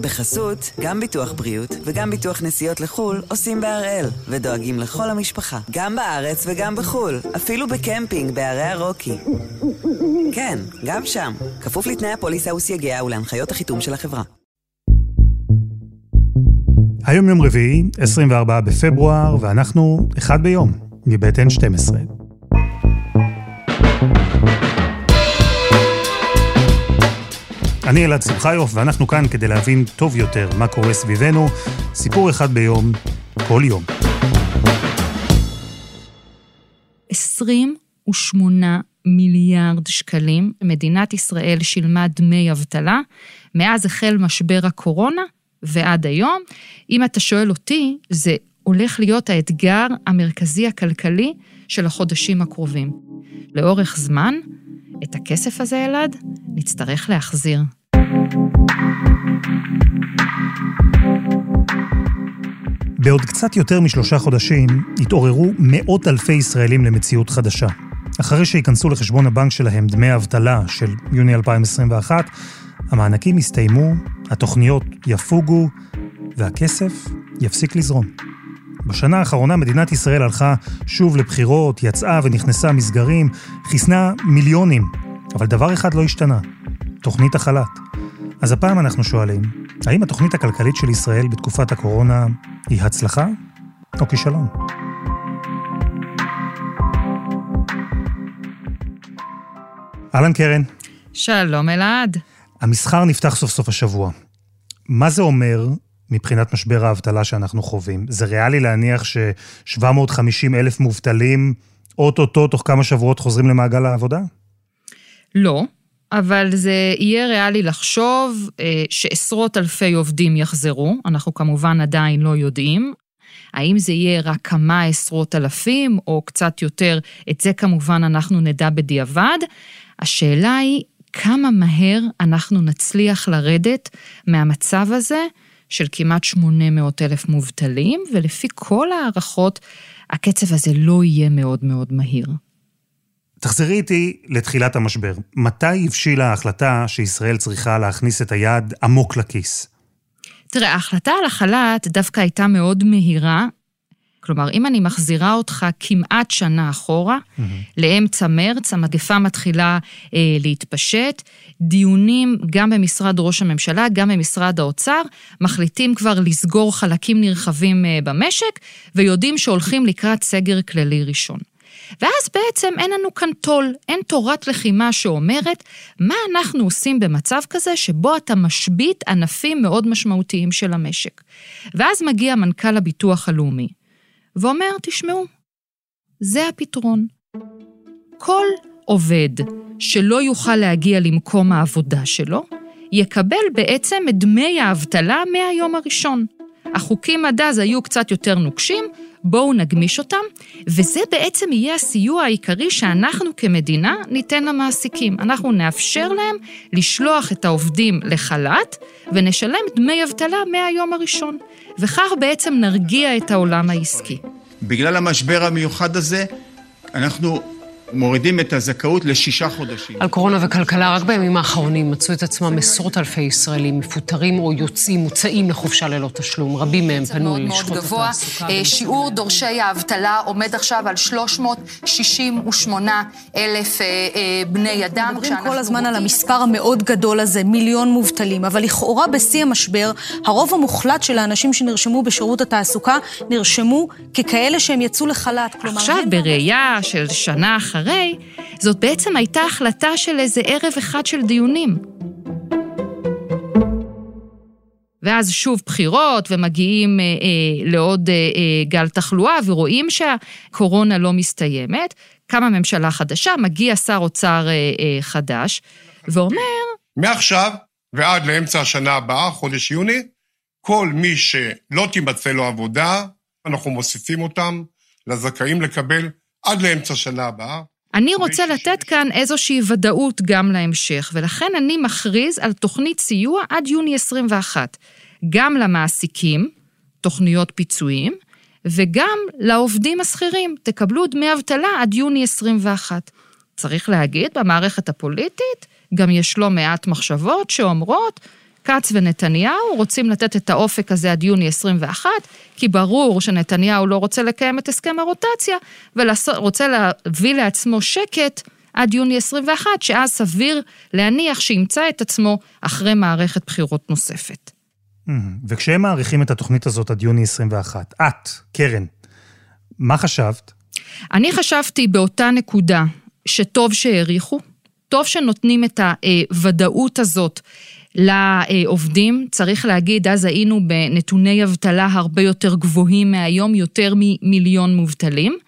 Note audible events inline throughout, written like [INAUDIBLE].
בחסות, גם ביטוח בריאות וגם ביטוח נסיעות לחו"ל עושים בהראל, ודואגים לכל המשפחה, גם בארץ וגם בחו"ל, אפילו בקמפינג בערי הרוקי. כן, גם שם, כפוף לתנאי הפוליסה וסייגיה ולהנחיות החיתום של החברה. היום יום רביעי, 24 בפברואר, ואנחנו אחד ביום, מבית N12. אני אלעד שמחיוף, ואנחנו כאן כדי להבין טוב יותר מה קורה סביבנו. סיפור אחד ביום, כל יום. 28 מיליארד שקלים מדינת ישראל שילמה דמי אבטלה מאז החל משבר הקורונה ועד היום. אם אתה שואל אותי, זה הולך להיות האתגר המרכזי הכלכלי של החודשים הקרובים. לאורך זמן, את הכסף הזה, אלעד, נצטרך להחזיר. בעוד קצת יותר משלושה חודשים התעוררו מאות אלפי ישראלים למציאות חדשה. אחרי שייכנסו לחשבון הבנק שלהם דמי אבטלה של יוני 2021, המענקים יסתיימו, התוכניות יפוגו, והכסף יפסיק לזרום. בשנה האחרונה מדינת ישראל הלכה שוב לבחירות, יצאה ונכנסה מסגרים, חיסנה מיליונים, אבל דבר אחד לא השתנה, תוכנית החל"ת. אז הפעם אנחנו שואלים, האם התוכנית הכלכלית של ישראל בתקופת הקורונה היא הצלחה או כישלון? אהלן קרן. שלום אלעד. המסחר נפתח סוף סוף השבוע. מה זה אומר מבחינת משבר האבטלה שאנחנו חווים? זה ריאלי להניח ש-750 אלף מובטלים אוטוטו תוך כמה שבועות חוזרים למעגל העבודה? לא, אבל זה יהיה ריאלי לחשוב אה, שעשרות אלפי עובדים יחזרו, אנחנו כמובן עדיין לא יודעים. האם זה יהיה רק כמה עשרות אלפים או קצת יותר, את זה כמובן אנחנו נדע בדיעבד. השאלה היא כמה מהר אנחנו נצליח לרדת מהמצב הזה של כמעט 800 אלף מובטלים, ולפי כל הערכות, הקצב הזה לא יהיה מאוד מאוד מהיר. תחזרי איתי לתחילת המשבר. מתי הבשילה ההחלטה שישראל צריכה להכניס את היד עמוק לכיס? תראה, ההחלטה על החל"ת דווקא הייתה מאוד מהירה. כלומר, אם אני מחזירה אותך כמעט שנה אחורה, mm-hmm. לאמצע מרץ, המגפה מתחילה אה, להתפשט, דיונים גם במשרד ראש הממשלה, גם במשרד האוצר, מחליטים כבר לסגור חלקים נרחבים אה, במשק, ויודעים שהולכים לקראת סגר כללי ראשון. ואז בעצם אין לנו כאן תו"ל, אין תורת לחימה שאומרת מה אנחנו עושים במצב כזה שבו אתה משבית ענפים מאוד משמעותיים של המשק. ואז מגיע מנכ"ל הביטוח הלאומי ואומר, תשמעו, זה הפתרון. כל עובד שלא יוכל להגיע למקום העבודה שלו, יקבל בעצם את דמי האבטלה מהיום הראשון. החוקים עד אז היו קצת יותר נוקשים, בואו נגמיש אותם, וזה בעצם יהיה הסיוע העיקרי שאנחנו כמדינה ניתן למעסיקים. אנחנו נאפשר להם לשלוח את העובדים לחל"ת, ונשלם דמי אבטלה מהיום הראשון. וכך בעצם נרגיע את העולם העסקי. בגלל המשבר המיוחד הזה, אנחנו מורידים את הזכאות לשישה חודשים. על קורונה וכלכלה, רק בימים האחרונים מצאו את עצמם עשרות אלפי ישראלים מפוטרים או יוצאים, מוצאים לחופשה ללא תשלום. רבים מהם פנו ללשכות התעסוקה. אה, שיעור דורשי האבטלה עומד עכשיו על 368 אלף אה, אה, בני אדם. מדברים כל הזמן על המספר המאוד גדול הזה, מיליון מובטלים, אבל לכאורה בשיא המשבר, הרוב המוחלט של האנשים שנרשמו בשירות התעסוקה נרשמו ככאלה שהם יצאו לחל"ת. עכשיו, בראייה של שנה אחרי... אחרי, זאת בעצם הייתה החלטה של איזה ערב אחד של דיונים. ואז שוב בחירות, ומגיעים אה, אה, לעוד אה, אה, גל תחלואה, ורואים שהקורונה לא מסתיימת. קמה ממשלה חדשה, מגיע שר אוצר אה, אה, חדש, ואומר... מעכשיו ועד לאמצע השנה הבאה, חודש יוני, כל מי שלא תימצא לו עבודה, אנחנו מוסיפים אותם לזכאים לקבל עד לאמצע שנה הבאה. אני רוצה לתת כאן איזושהי ודאות גם להמשך, ולכן אני מכריז על תוכנית סיוע עד יוני 21, גם למעסיקים, תוכניות פיצויים, וגם לעובדים השכירים, תקבלו דמי אבטלה עד יוני 21. צריך להגיד, במערכת הפוליטית גם יש לא מעט מחשבות שאומרות, כץ ונתניהו רוצים לתת את האופק הזה עד יוני 21, כי ברור שנתניהו לא רוצה לקיים את הסכם הרוטציה, ורוצה להביא לעצמו שקט עד יוני 21, שאז סביר להניח שימצא את עצמו אחרי מערכת בחירות נוספת. וכשהם מעריכים את התוכנית הזאת עד יוני 21, את, קרן, מה חשבת? אני חשבתי באותה נקודה שטוב שהעריכו, טוב שנותנים את הוודאות הזאת לעובדים. צריך להגיד, אז היינו בנתוני אבטלה הרבה יותר גבוהים מהיום, יותר ממיליון מובטלים,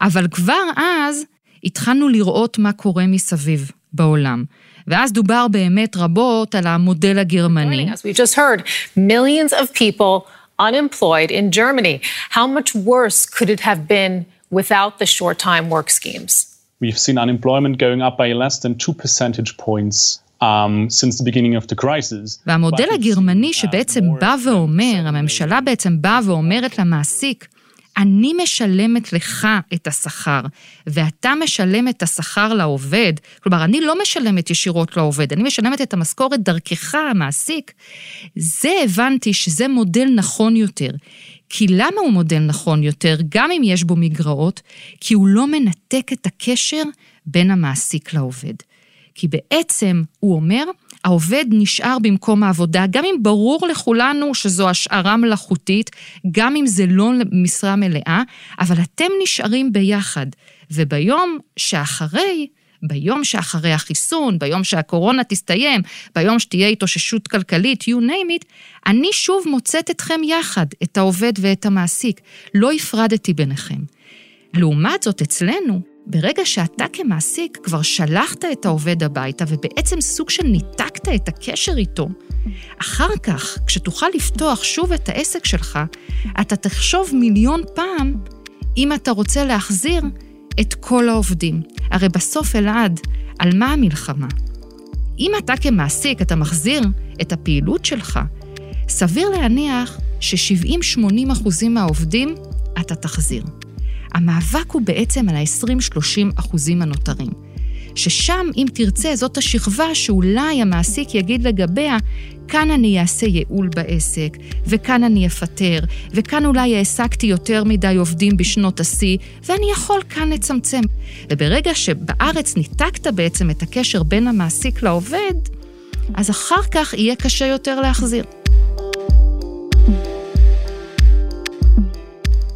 אבל כבר אז התחלנו לראות מה קורה מסביב בעולם. ואז דובר באמת רבות על המודל הגרמני. As we just heard, millions of people unemployed in Germany. How much worse could it have been without the short-time work schemes? We've seen unemployment going up by less than two percentage points Um, since the beginning of the crisis. והמודל הגרמני שבעצם בא ואומר, הממשלה בעצם באה ואומרת למעסיק, אני משלמת לך את השכר, ואתה משלם את השכר לעובד, כלומר, אני לא משלמת ישירות לעובד, אני משלמת את המשכורת דרכך, המעסיק, זה הבנתי שזה מודל נכון יותר. כי למה הוא מודל נכון יותר, גם אם יש בו מגרעות? כי הוא לא מנתק את הקשר בין המעסיק לעובד. כי בעצם, הוא אומר, העובד נשאר במקום העבודה, גם אם ברור לכולנו שזו השערה מלאכותית, גם אם זה לא משרה מלאה, אבל אתם נשארים ביחד. וביום שאחרי, ביום שאחרי החיסון, ביום שהקורונה תסתיים, ביום שתהיה התאוששות כלכלית, you name it, אני שוב מוצאת אתכם יחד, את העובד ואת המעסיק. לא הפרדתי ביניכם. לעומת זאת, אצלנו, ברגע שאתה כמעסיק כבר שלחת את העובד הביתה ובעצם סוג של ניתקת את הקשר איתו, אחר כך, כשתוכל לפתוח שוב את העסק שלך, אתה תחשוב מיליון פעם אם אתה רוצה להחזיר את כל העובדים. הרי בסוף, אלעד, על מה המלחמה? אם אתה כמעסיק, אתה מחזיר את הפעילות שלך, סביר להניח ש-70-80 אחוזים מהעובדים אתה תחזיר. המאבק הוא בעצם על ה-20-30 אחוזים הנותרים. ששם, אם תרצה, זאת השכבה שאולי המעסיק יגיד לגביה, כאן אני אעשה ייעול בעסק, וכאן אני אפטר, וכאן אולי העסקתי יותר מדי עובדים בשנות השיא, ואני יכול כאן לצמצם. וברגע שבארץ ניתקת בעצם את הקשר בין המעסיק לעובד, אז אחר כך יהיה קשה יותר להחזיר.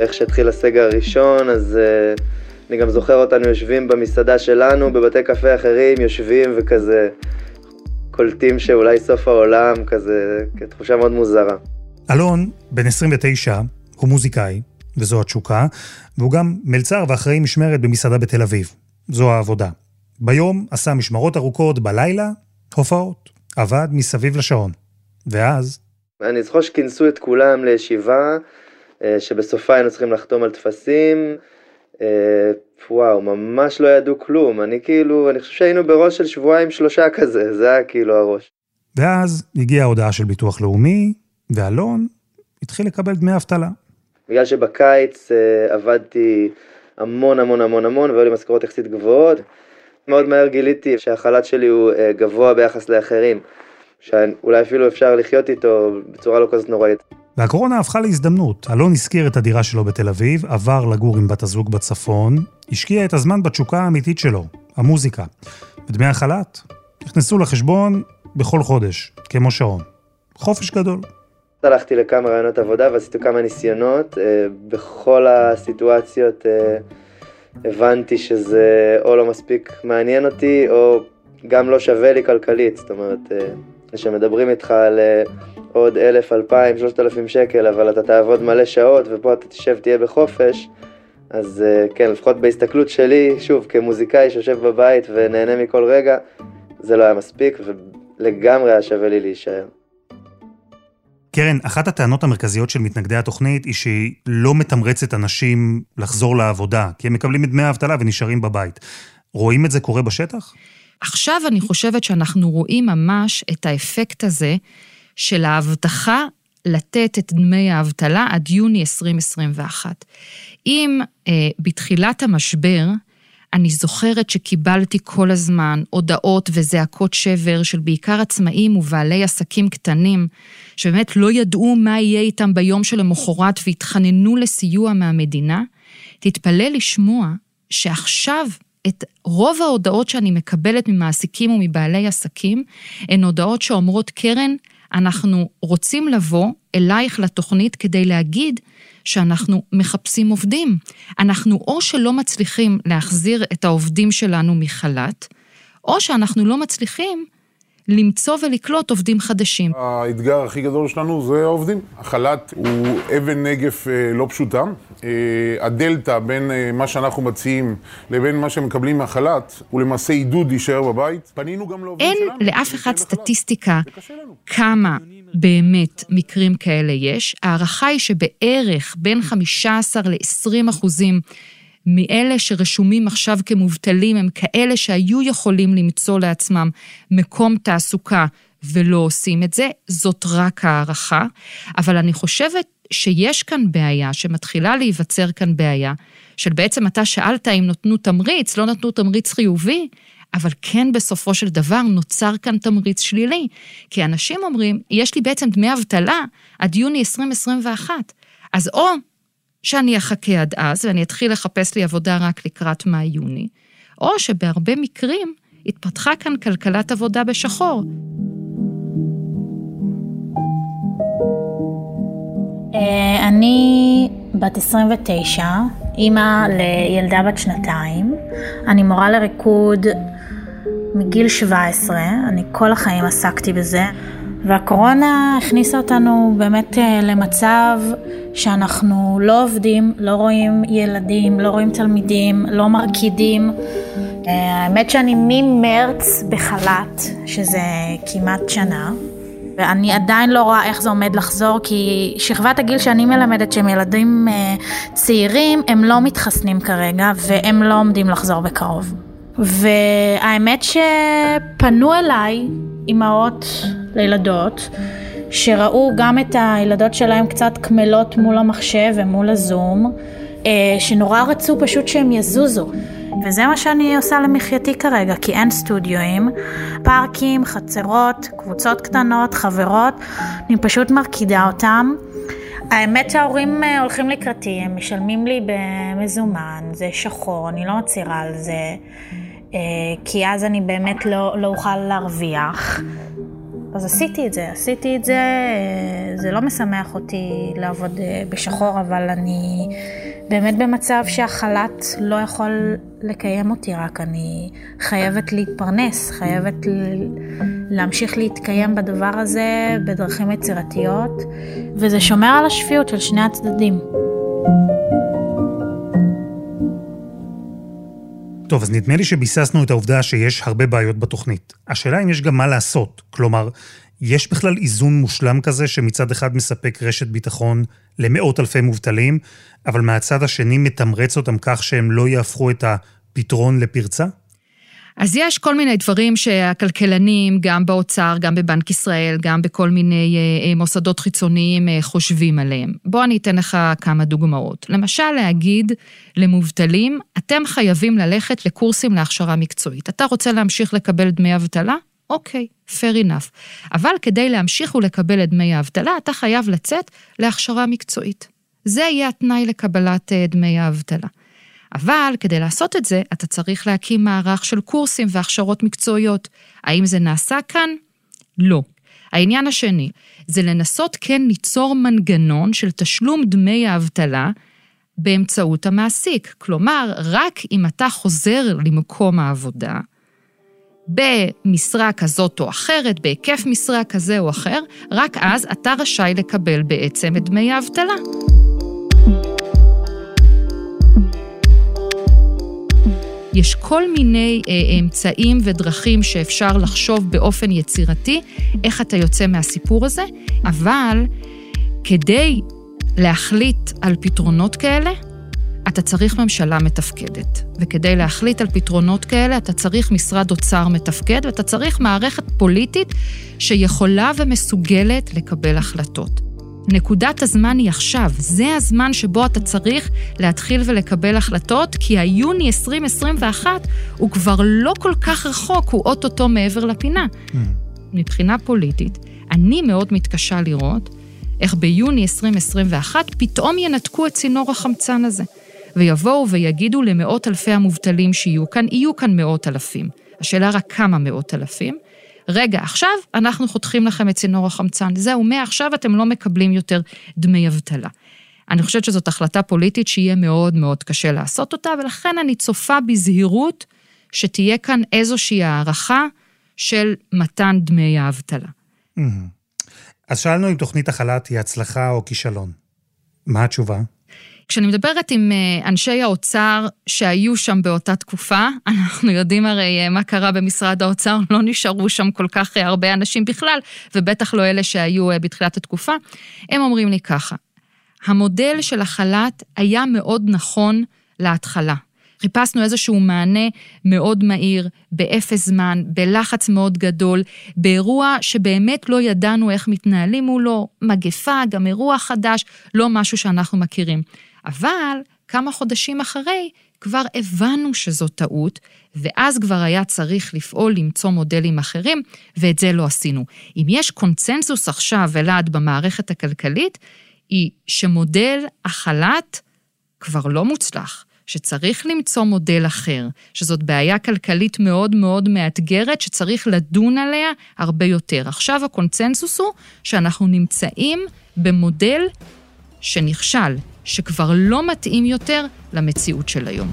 איך שהתחיל הסגר הראשון, אז uh, אני גם זוכר אותנו יושבים במסעדה שלנו, בבתי קפה אחרים, יושבים וכזה קולטים שאולי סוף העולם, כזה, תחושה מאוד מוזרה. אלון, בן 29, הוא מוזיקאי, וזו התשוקה, והוא גם מלצר ואחראי משמרת במסעדה בתל אביב. זו העבודה. ביום עשה משמרות ארוכות, בלילה, הופעות. עבד מסביב לשעון. ואז... אני זוכר שכינסו את כולם לישיבה, שבסופה היינו צריכים לחתום על טפסים. אה, וואו, ממש לא ידעו כלום. אני כאילו, אני חושב שהיינו בראש של שבועיים שלושה כזה, זה היה כאילו הראש. ואז הגיעה ההודעה של ביטוח לאומי, ואלון התחיל לקבל דמי אבטלה. בגלל שבקיץ uh, עבדתי המון המון המון המון, והיו לי משכורות יחסית גבוהות. מאוד מהר גיליתי שהחל"ת שלי הוא uh, גבוה ביחס לאחרים, שאולי אפילו אפשר לחיות איתו בצורה לא כזאת נוראית. והקורונה הפכה להזדמנות. אלון הזכיר את הדירה שלו בתל אביב, עבר לגור עם בת הזוג בצפון, השקיע את הזמן בתשוקה האמיתית שלו, המוזיקה. ודמי החל"ת נכנסו לחשבון בכל חודש, כמו שעון. חופש גדול. הלכתי לכמה רעיונות עבודה ועשיתי כמה ניסיונות. אה, בכל הסיטואציות אה, הבנתי שזה או לא מספיק מעניין אותי, או גם לא שווה לי כלכלית. זאת אומרת, אה, כשמדברים איתך על עוד אלף, אלפיים, שלושת אלפים שקל, אבל אתה תעבוד מלא שעות ופה אתה תשב, תהיה בחופש, אז אה, כן, לפחות בהסתכלות שלי, שוב, כמוזיקאי שיושב בבית ונהנה מכל רגע, זה לא היה מספיק, ולגמרי היה שווה לי להישאר. קרן, אחת הטענות המרכזיות של מתנגדי התוכנית היא שהיא לא מתמרצת אנשים לחזור לעבודה, כי הם מקבלים את דמי האבטלה ונשארים בבית. רואים את זה קורה בשטח? עכשיו אני חושבת שאנחנו רואים ממש את האפקט הזה של ההבטחה לתת את דמי האבטלה עד יוני 2021. אם אה, בתחילת המשבר אני זוכרת שקיבלתי כל הזמן הודעות וזעקות שבר של בעיקר עצמאים ובעלי עסקים קטנים, שבאמת לא ידעו מה יהיה איתם ביום שלמחרת והתחננו לסיוע מהמדינה. תתפלא לשמוע שעכשיו את רוב ההודעות שאני מקבלת ממעסיקים ומבעלי עסקים, הן הודעות שאומרות, קרן, אנחנו רוצים לבוא אלייך לתוכנית כדי להגיד שאנחנו מחפשים עובדים. אנחנו או שלא מצליחים להחזיר את העובדים שלנו מחל"ת, או שאנחנו לא מצליחים למצוא ולקלוט עובדים חדשים. האתגר הכי גדול שלנו זה העובדים. החל"ת הוא אבן נגף אה, לא פשוטה. אה, הדלתא בין אה, מה שאנחנו מציעים לבין מה שמקבלים מהחל"ת הוא למעשה עידוד להישאר בבית. פנינו גם לעובדים שלנו. אין לאף אחד סטטיסטיקה כמה באמת מקרים כאלה יש. ההערכה היא שבערך בין 15 ל-20 אחוזים מאלה שרשומים עכשיו כמובטלים הם כאלה שהיו יכולים למצוא לעצמם מקום תעסוקה ולא עושים את זה, זאת רק הערכה, אבל אני חושבת שיש כאן בעיה, שמתחילה להיווצר כאן בעיה, של בעצם אתה שאלת אם נתנו תמריץ, לא נתנו תמריץ חיובי, אבל כן בסופו של דבר נוצר כאן תמריץ שלילי. כי אנשים אומרים, יש לי בעצם דמי אבטלה עד יוני 2021, אז או שאני אחכה עד אז ואני אתחיל לחפש לי עבודה רק לקראת מאי-יוני, או שבהרבה מקרים התפתחה כאן כלכלת עבודה בשחור. אה, אני בת 29, אימא לילדה בת שנתיים. אני מורה לריקוד מגיל 17, אני כל החיים עסקתי בזה. והקורונה הכניסה אותנו באמת אה, למצב שאנחנו לא עובדים, לא רואים ילדים, לא רואים תלמידים, לא מרקידים. אה, האמת שאני ממרץ בחל"ת, שזה כמעט שנה, ואני עדיין לא רואה איך זה עומד לחזור, כי שכבת הגיל שאני מלמדת, שהם ילדים אה, צעירים, הם לא מתחסנים כרגע, והם לא עומדים לחזור בקרוב. והאמת שפנו אליי אימהות לילדות, שראו גם את הילדות שלהם קצת קמלות מול המחשב ומול הזום, אה, שנורא רצו פשוט שהם יזוזו. וזה מה שאני עושה למחייתי כרגע, כי אין סטודיואים, פארקים, חצרות, קבוצות קטנות, חברות, אני פשוט מרקידה אותם. האמת שההורים אה, הולכים לקראתי, הם משלמים לי במזומן, זה שחור, אני לא מצהירה על זה. אה, כי אז אני באמת לא, לא אוכל להרוויח. אז עשיתי את זה, עשיתי את זה, אה, זה לא משמח אותי לעבוד אה, בשחור, אבל אני באמת במצב שהחל"ת לא יכול לקיים אותי, רק אני חייבת להתפרנס, חייבת להמשיך להתקיים בדבר הזה בדרכים יצירתיות, וזה שומר על השפיות של שני הצדדים. טוב, אז נדמה לי שביססנו את העובדה שיש הרבה בעיות בתוכנית. השאלה אם יש גם מה לעשות. כלומר, יש בכלל איזון מושלם כזה שמצד אחד מספק רשת ביטחון למאות אלפי מובטלים, אבל מהצד השני מתמרץ אותם כך שהם לא יהפכו את הפתרון לפרצה? אז יש כל מיני דברים שהכלכלנים, גם באוצר, גם בבנק ישראל, גם בכל מיני אה, אה, מוסדות חיצוניים אה, חושבים עליהם. בוא אני אתן לך כמה דוגמאות. למשל, להגיד למובטלים, אתם חייבים ללכת לקורסים להכשרה מקצועית. אתה רוצה להמשיך לקבל דמי אבטלה? אוקיי, fair enough. אבל כדי להמשיך ולקבל את דמי האבטלה, אתה חייב לצאת להכשרה מקצועית. זה יהיה התנאי לקבלת דמי האבטלה. אבל כדי לעשות את זה, אתה צריך להקים מערך של קורסים והכשרות מקצועיות. האם זה נעשה כאן? לא. העניין השני, זה לנסות כן ליצור מנגנון של תשלום דמי האבטלה באמצעות המעסיק. כלומר, רק אם אתה חוזר למקום העבודה, במשרה כזאת או אחרת, בהיקף משרה כזה או אחר, רק אז אתה רשאי לקבל בעצם את דמי האבטלה. יש כל מיני אה, אמצעים ודרכים שאפשר לחשוב באופן יצירתי איך אתה יוצא מהסיפור הזה, אבל כדי להחליט על פתרונות כאלה, אתה צריך ממשלה מתפקדת. וכדי להחליט על פתרונות כאלה, אתה צריך משרד אוצר מתפקד, ואתה צריך מערכת פוליטית שיכולה ומסוגלת לקבל החלטות. נקודת הזמן היא עכשיו. זה הזמן שבו אתה צריך להתחיל ולקבל החלטות, כי היוני 2021 הוא כבר לא כל כך רחוק, הוא אוטוטו מעבר לפינה. Mm. מבחינה פוליטית, אני מאוד מתקשה לראות איך ביוני 2021 פתאום ינתקו את צינור החמצן הזה, ויבואו ויגידו למאות אלפי המובטלים שיהיו כאן, יהיו כאן מאות אלפים. השאלה רק כמה מאות אלפים. רגע, עכשיו אנחנו חותכים לכם את צינור החמצן. זהו, מעכשיו אתם לא מקבלים יותר דמי אבטלה. אני חושבת שזאת החלטה פוליטית שיהיה מאוד מאוד קשה לעשות אותה, ולכן אני צופה בזהירות שתהיה כאן איזושהי הערכה של מתן דמי האבטלה. אז שאלנו אם תוכנית החל"ת היא הצלחה או כישלון. מה התשובה? כשאני מדברת עם אה, אנשי האוצר שהיו שם באותה תקופה, [LAUGHS] אנחנו יודעים הרי אה, מה קרה במשרד האוצר, לא נשארו שם כל כך אה, הרבה אנשים בכלל, ובטח לא אלה שהיו בתחילת התקופה. הם אומרים לי ככה, המודל של החל"ת היה מאוד נכון להתחלה. חיפשנו איזשהו מענה מאוד מהיר, באפס זמן, בלחץ מאוד גדול, באירוע שבאמת לא ידענו איך מתנהלים מולו, מגפה, גם אירוע חדש, לא משהו שאנחנו מכירים. אבל כמה חודשים אחרי, כבר הבנו שזו טעות, ואז כבר היה צריך לפעול למצוא מודלים אחרים, ואת זה לא עשינו. אם יש קונצנזוס עכשיו, אלעד, במערכת הכלכלית, היא שמודל החל"ת כבר לא מוצלח. שצריך למצוא מודל אחר, שזאת בעיה כלכלית מאוד מאוד מאתגרת, שצריך לדון עליה הרבה יותר. עכשיו הקונצנזוס הוא שאנחנו נמצאים במודל שנכשל, שכבר לא מתאים יותר למציאות של היום.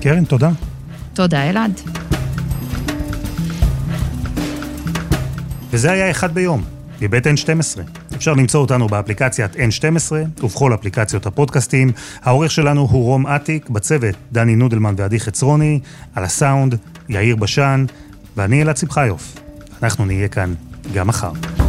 קרן, תודה. תודה, אלעד. וזה היה אחד ביום, מבית N12. אפשר למצוא אותנו באפליקציית N12 ובכל אפליקציות הפודקאסטים. העורך שלנו הוא רום אטיק, בצוות דני נודלמן ועדי חצרוני, על הסאונד יאיר בשן, ואני אלעד שמחיוף. אנחנו נהיה כאן גם מחר.